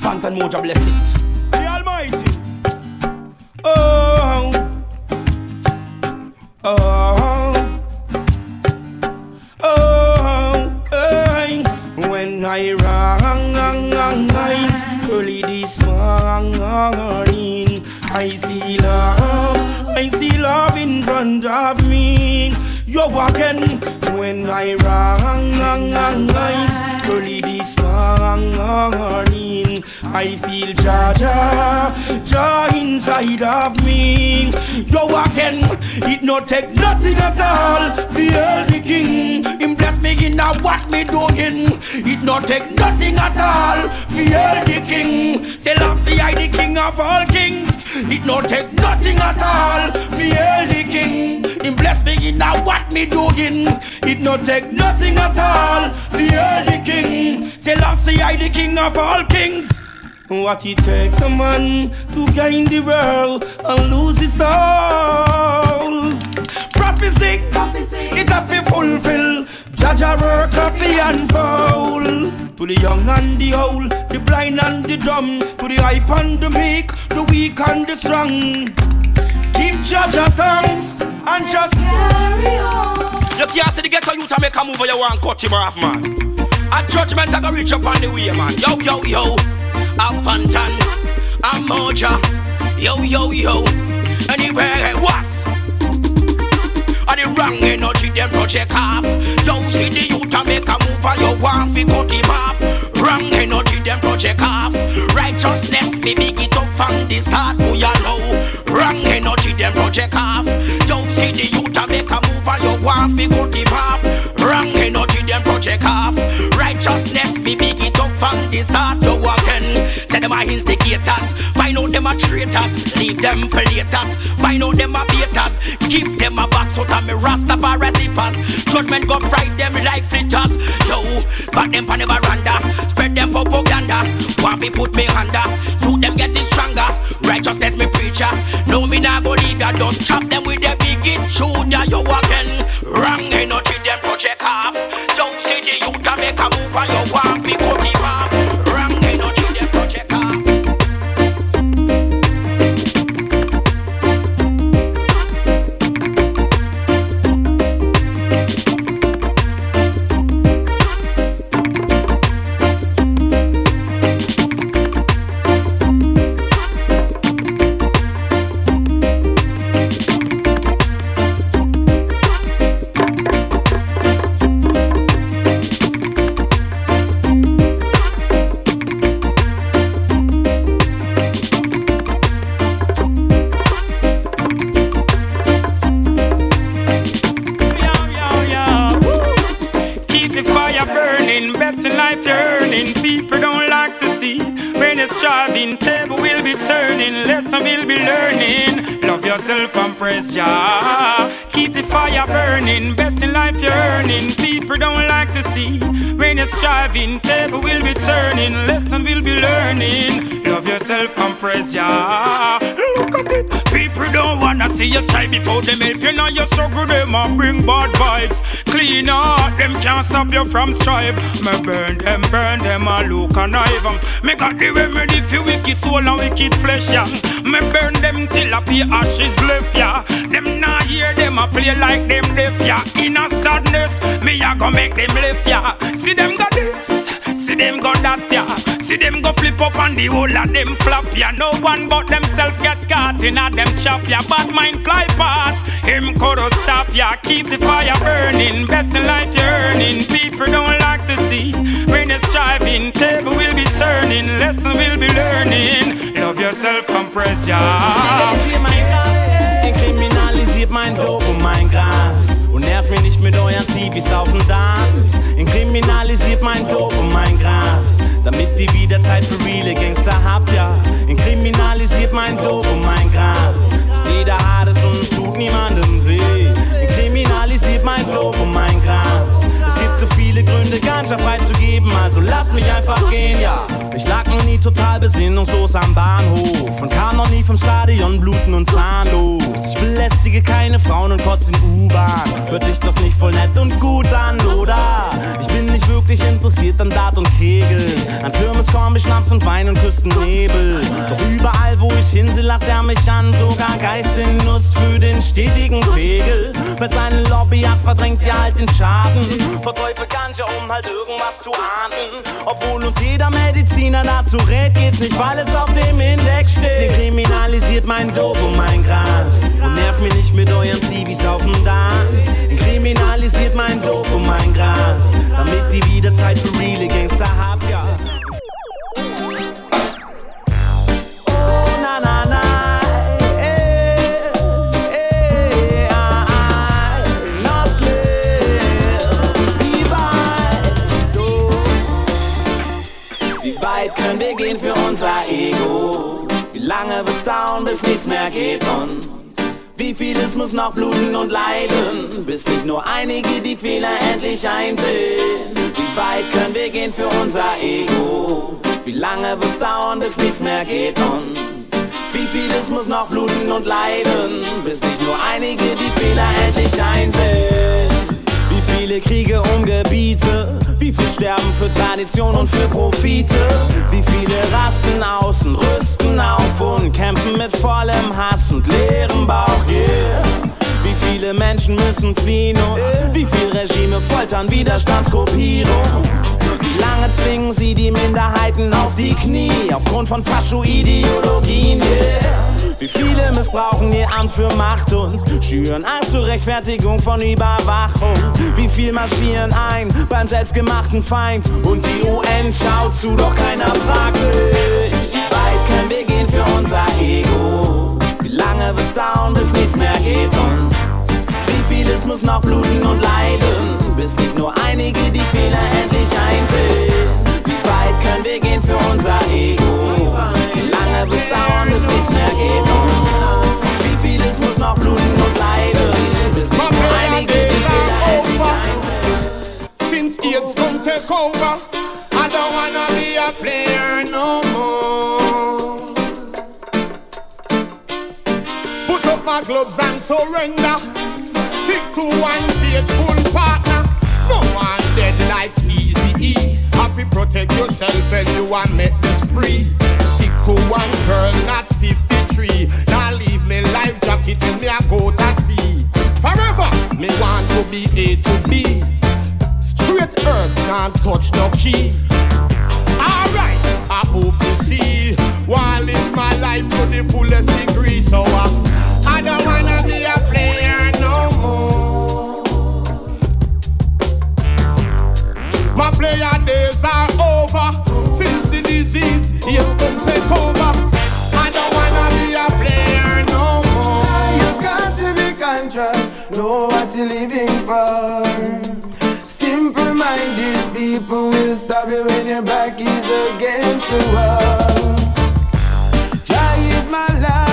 Fantan Mojah bless. The Almighty. Oh. Oh. Oh. oh. When I rise early this morning, I see love. I see love in front of me. You again when I rise early this morning. I feel Jaja, Jaja inside of me. Yo again, it no take nothing at all. Feel the king, him bless me in a what me doing. It no take nothing at all. Feel the king, Selassie I the king of all kings. It no take nothing at all. Feel the king, him bless me in a what me doing. It no take nothing at all. Feel the king, Selassie I the king of all kings takes a man to gain the world and lose his soul. Prophecy, Prophecy. it have to fulfill. Judge a work of the unfold. To the young and the old, the blind and the dumb, to the hype and the meek, the weak and the strong. Give Judge a thanks and just carry on. You can't see the ghetto youth and make a move or you want cut him off, man. A judgment I go reach up on the way, man. Yo, yo, yo a Fantan, a Moja, yo yo yo, anywhere was. And the wrong energy them project off. Yo see the youth a make a move and you want fi cut him off. Wrong energy them project off. Righteousness me big it up from the start, who ya know. Wrong energy them project off. Yo see the youth a make a move and you want fi cut him off. Wrong energy them project off. Righteousness me big it up from the start, you again. Say them are instigators. Find out them are traitors. Leave them collators. Find out them are beaters. Give them a box out of me Rastafari slippers. Judgment go fright them like fritters. Yo, got them pan the veranda. Spread them propaganda. Want me put me under. You them getting stronger. Righteousness me preacher. No me nah go leave ya. Don't chop them with the big it junior. Yo again. Wrong energy them project off. Yo see the youth a make a move and you want best in life you're earning. People don't like to see when you're striving. Table will be turning, lesson will be learning. Love yourself and praise Jah. Look at it. People don't wanna see you strive before them help you. Now you struggle them and bring bad vibes. Clean out, them can't stop you from strive. Me burn them, burn them, I look and I them. Me got the remedy for wicked soul and wicked flesh, yeah. Me burn them till I pay ashes left, yeah. Them not hear them, I play like them deaf, yeah. In a sadness, me a go make them live, yeah. See them go this, see them got that, yeah. See them go flip up and the whole of them flop, yeah. No one but themself get caught in a them chop, yeah. Bad mind fly past, him could stop, yeah. Keep the fire burning, best in life you're earning. People don't like to see when you're striving. Table will be turning, lesson will be learning. Love yourself, compress, yeah und mich nicht mit euren Zivis auf dem Dance. Inkriminalisiert mein Dope mein Gras, damit die wieder Zeit für reale Gangster habt, ja. Inkriminalisiert mein Dope mein Gras, dass jeder hart ist und es tut niemandem weh. Inkriminalisiert mein Dope mein Gras. So viele Gründe, Ganja freizugeben, also lasst mich einfach gehen, ja. Ich lag noch nie total besinnungslos am Bahnhof und kam noch nie vom Stadion bluten und zahnlos. Ich belästige keine Frauen und kotze in U-Bahn. Hört sich das nicht voll nett und gut an, oder? Ich bin nicht wirklich interessiert an Dart und Kegel, an Kirmes, Korn, Schnaps und Wein und Küstennebel. Doch überall, wo ich hinsehe, lacht er mich an, sogar Geist in Nuss für den stetigen Pegel. Wer seine Lobby hat, verdrängt ja halt den Schaden. Verteufel Ganja, um halt irgendwas zu ahnden. Obwohl uns jeder Mediziner dazu rät, geht's nicht, weil es auf dem Index steht. Dekriminalisiert mein Dope und mein Gras. Und nervt mich nicht mit euren CVs auf dem Dance. Kriminalisiert mein Dope und mein Gras. Damit die wieder Zeit für reale Gangster habt, ja. Lange wird's dauern, bis nichts mehr geht und wie vieles muss noch bluten und leiden, bis nicht nur einige die Fehler endlich einsehen. Wie weit können wir gehen für unser Ego? Wie lange wird's dauern, bis nichts mehr geht und wie vieles muss noch bluten und leiden, bis nicht nur einige die Fehler endlich einsehen. Wie viele Kriege um Gebiete, wie viel sterben für Tradition und für Profite, wie viele rasten aus und rüsten auf und kämpfen mit vollem Hass und leerem Bauch, yeah. Wie viele Menschen müssen fliehen und wie viel Regime foltern Widerstandsgruppierung. Wie lange zwingen sie die Minderheiten auf die Knie aufgrund von Fascho-Ideologien, yeah. Wie viele missbrauchen ihr Amt für Macht und schüren Angst zur Rechtfertigung von Überwachung? Wie viel marschieren ein beim selbstgemachten Feind und die UN schaut zu, doch keiner fragt sich. Wie weit können wir gehen für unser Ego? Wie lange wird's dauern, bis nichts mehr geht und wie vieles muss noch bluten und leiden, bis nicht nur einige die Fehler endlich einsehen? Wie weit können wir gehen für unser Ego? Wie lange wird's dauern, bis nichts mehr gloves and surrender. Stick to one faithful partner. No one dead like Easy E. Have to protect yourself when you want make the spree. Stick to one girl, not 53. Life till me I go to sea. Forever, me want to be A to B. Straight earth can't touch no key. Alright, I hope to see. While live my life to the fullest degree. So I, uh, I don't wanna be a player no more. My player days are over since the disease has come take over. Living for. Simple-minded people will stop you when your back is against the wall. Joy is my light,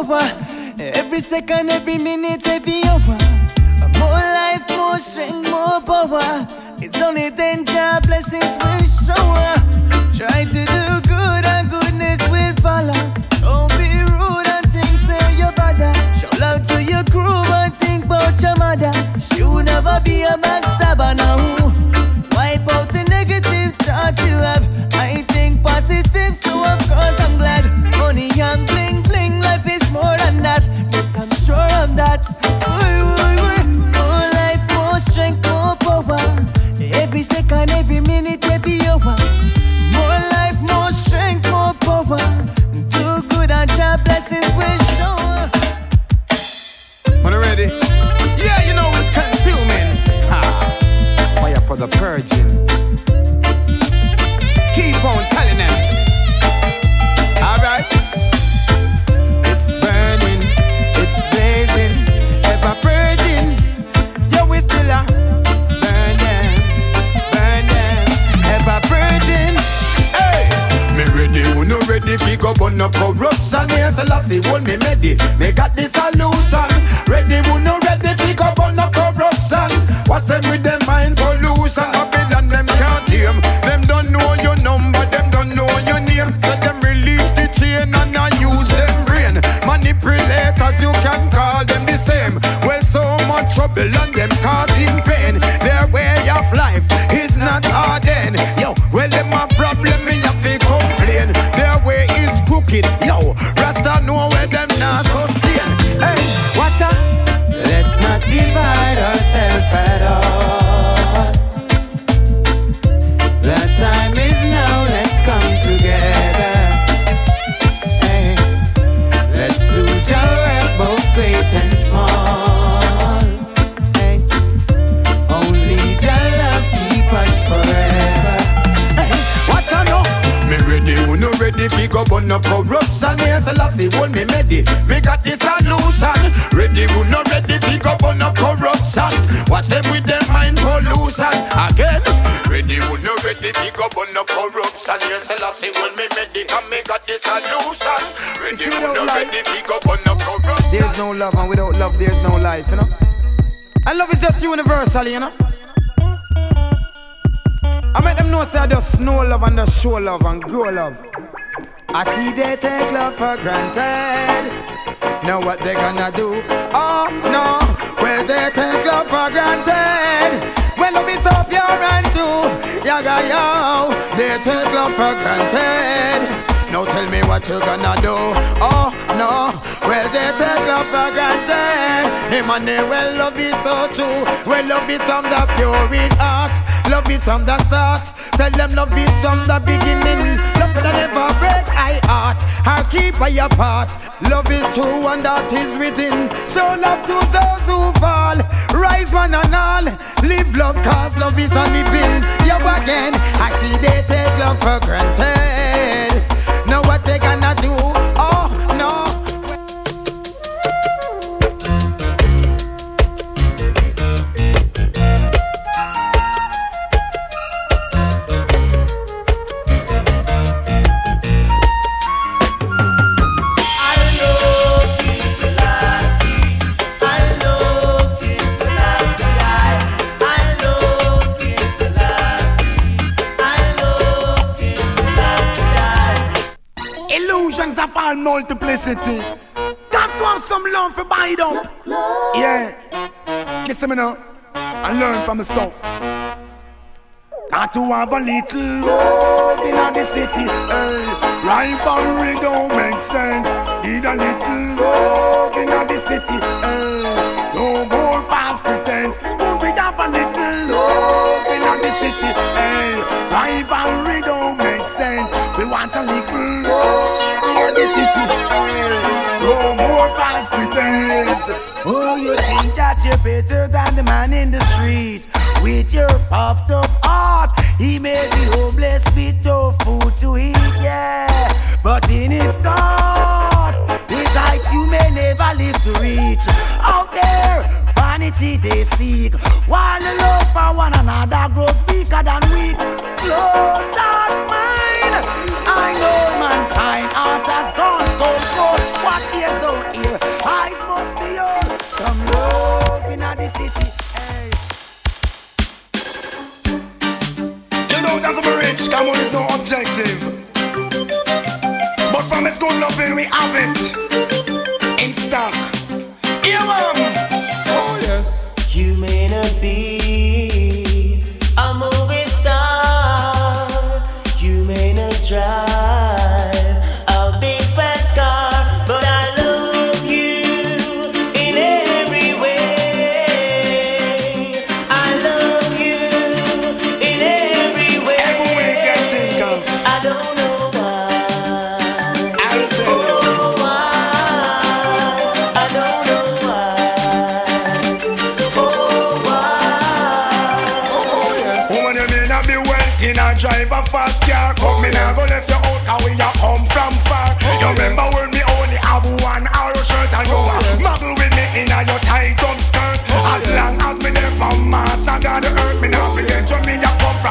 Every second, every minute, every hour. More life, more strength, more power. It's only then job blessings will shower. Try to do good and goodness will follow. Don't be rude and think say your brother. Show love to your crew and think about your mother. She'll never be a backstabber now. Wipe out the negative thoughts you have. I think positive, so of course I'm glad. And them corruption. There's no love, and without love, there's no life, you know. And love is just universal, you know. I make them know say I just know love and just show love and grow love. I see they take love for granted. Know what they gonna do? Oh no, well they take love for granted. When love is so pure and true, yaga yo, they take love for granted. Now tell me what you gonna do. Oh no, well they take love for granted. Emmanuel, love is so true. Well love is from the pure in heart. Love is from the start. Tell them love is from the beginning. Love that never break I heart. Or keep I apart. Love is true and that is within. Show love to those who fall. Rise one and all. Live love cause love is a living. Yo again, I see they take love for granted. Now what they gonna do? Illusions of all multiplicity. Got to have some love for buy it up. Yeah. Listen me now. And learn from the stuff. Got to have a little love in the city. Hey. Rivalry don't make sense. Need a little love in the city. Hey. Don't Oh, you think that you're better than the man in the street With your puffed up heart, he may be homeless with no food to eat, yeah. But in his thought, his heights you may never live to reach. Out there, vanity they seek, while love for one another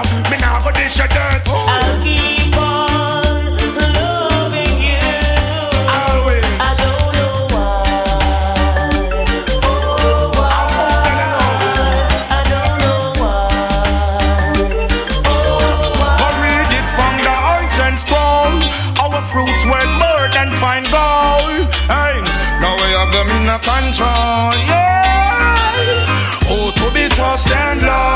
from. Me now go dish your dirt. I'll keep on loving you. Always. I don't know why. Oh, why? I don't know why. Oh, why? But read it from the ancient scroll. Our fruits worth more than fine gold. Hey, now we have them in a control. Yeah. Oh, to be trust and love.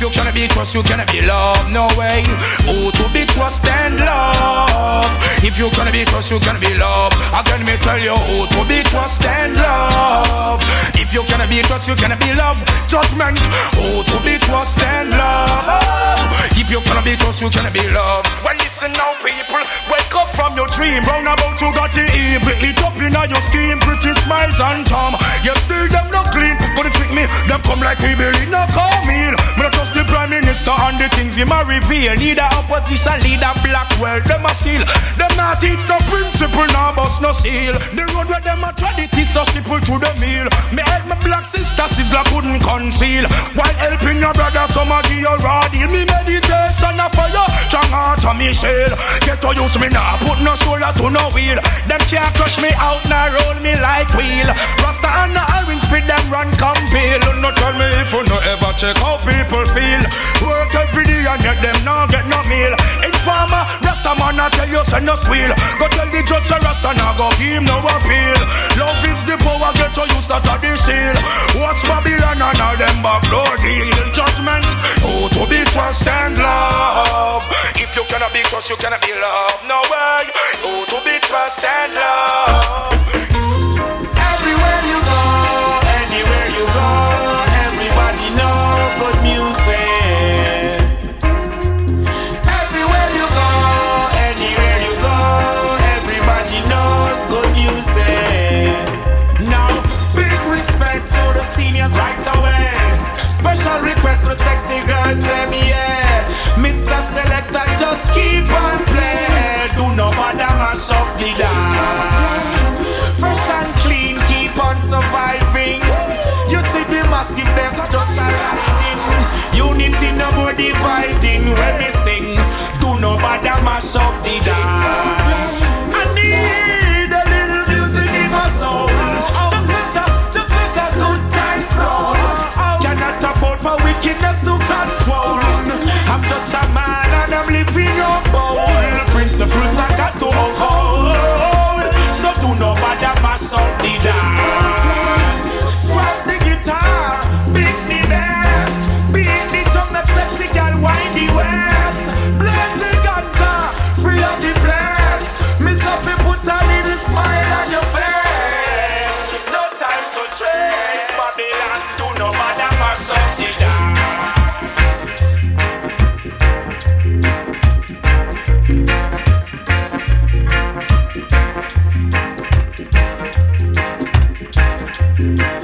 If you cannot be trust, you cannot be loved. No way. Oh, to be trust and love. If you cannot be trust, you cannot be loved. Again, me tell you, oh, to be trust and love. If you cannot be trust, you cannot be loved. Judgment. Oh, to be trust and love. If you cannot be trust, you cannot be loved. Well, listen now, people. Wake up from your dream. Round about you got the evil. It up in your scheme. Pretty smiles and charm. You still them not clean. Gonna trick me. Them come like evil in a meal. Me not trust the prime minister and the things he ma reveal. Neither opposition leader black well. Them a steal. Them not teach the principle. Now bust no seal. The road where them a tread it is so simple to the meal. Me help my black sister sizzler couldn't conceal. While helping your brother, some a give you raw deal. Me meditation a fire, strong heart me shell. Get to use me now, put no shoulder to no wheel. Them can't crush me out, now roll me like wheel. Rasta and the orange spit them run compel. No tell me if you no ever check how people feel. Work every day and yet them now get no meal. Informer, Rasta man I tell you send no squeal. Go tell the judge say Rasta now go give him no appeal. Love is the power, get to use that the seal. Watch Babylon and all them backdoor deal. Judgment, oh to be trust and love. If you cannot be trust, you cannot be loved. No way, oh to be trust and love. dance them, yeah. Mr. Selector, just keep on playing. Do no bother mash up the dance. Fresh and clean, keep on surviving. You see the massive them just arriving. Unity, no more dividing when we sing. Do no bother mash up the dance. Bye.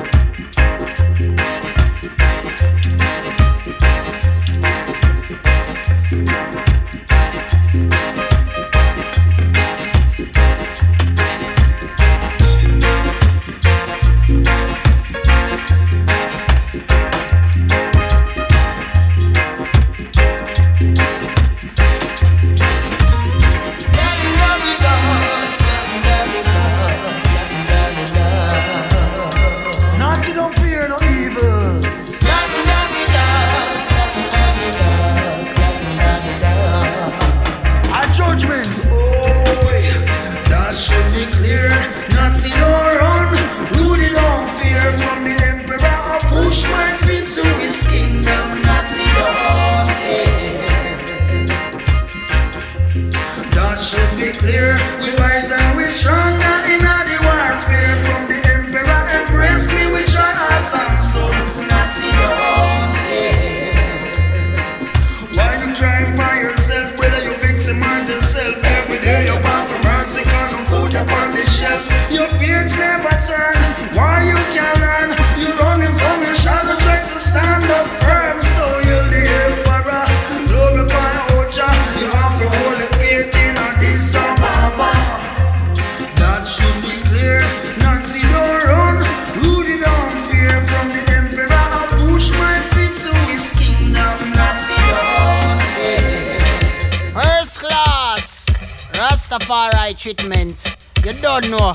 Rastafari treatment. You don't know.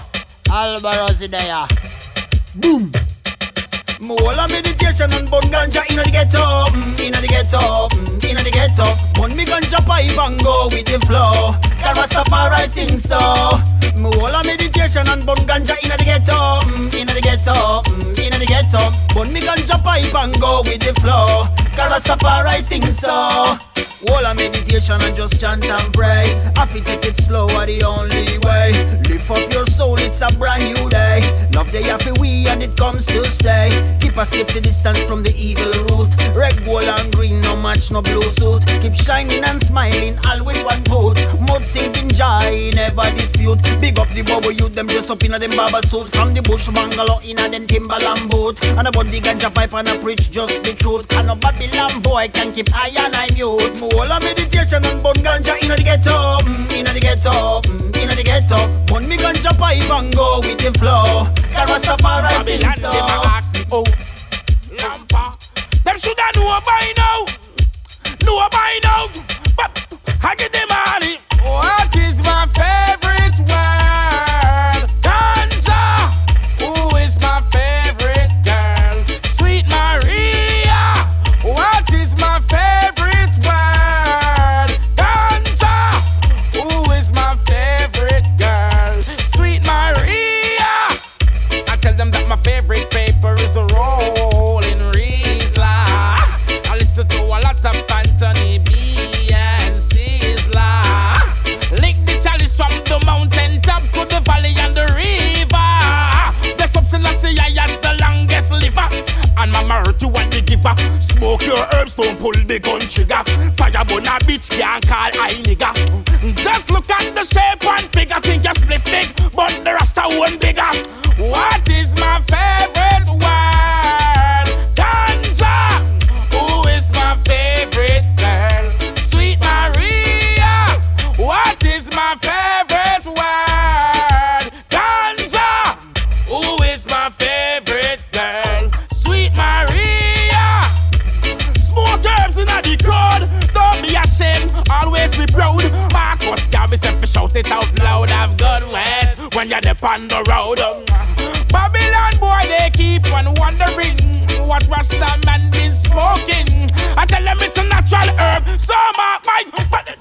Alborosie there. Boom. More meditation and bun ganja inna the ghetto, mm, inna the ghetto, mm, inna the ghetto. Bun me ganja pipe and go with the flow. Rastafari sing so. More meditation and bun ganja inna the ghetto, mm, inna the ghetto, mm, inna the ghetto. Bun me ganja pipe and go with the flow. Rastafari sing so. A meditation and just chant and pray. I feel take it slow are the only way. Lift up your soul, it's a brand new day. Love day after we and it comes to stay. Keep a safety distance from the evil root. Red, gold, and green, no match, no blue suit. Keep shining and smiling, all with one vote. Mud sinking joy, never dispute. Big up the bubble youth, them dress up in a them barber suit. From the bush bungalow in a them Timberland boot. And about the ganja pipe and I preach just the truth. And no Babylon boy can keep eye and I mute. All a meditation and bun ganja in the ghetto, mm, in the ghetto, mm, in the ghetto. Bun me ganja pipe and go with the flow. Cause Rastafari sing Babylon, so. them a ask me, oh, Lampa. Them shoulda know by now, know by now. But I get them money. What is my favorite Don't pull the gun trigger. Fire burn a bitch, can't call I nigga. Mm, just look at the shape and figure. Think you split big, but the rasta one bigger. when you're the on the road. Um. Babylon boy, they keep on wondering what Rasta man been smoking. I tell them it's a natural herb, so mark my.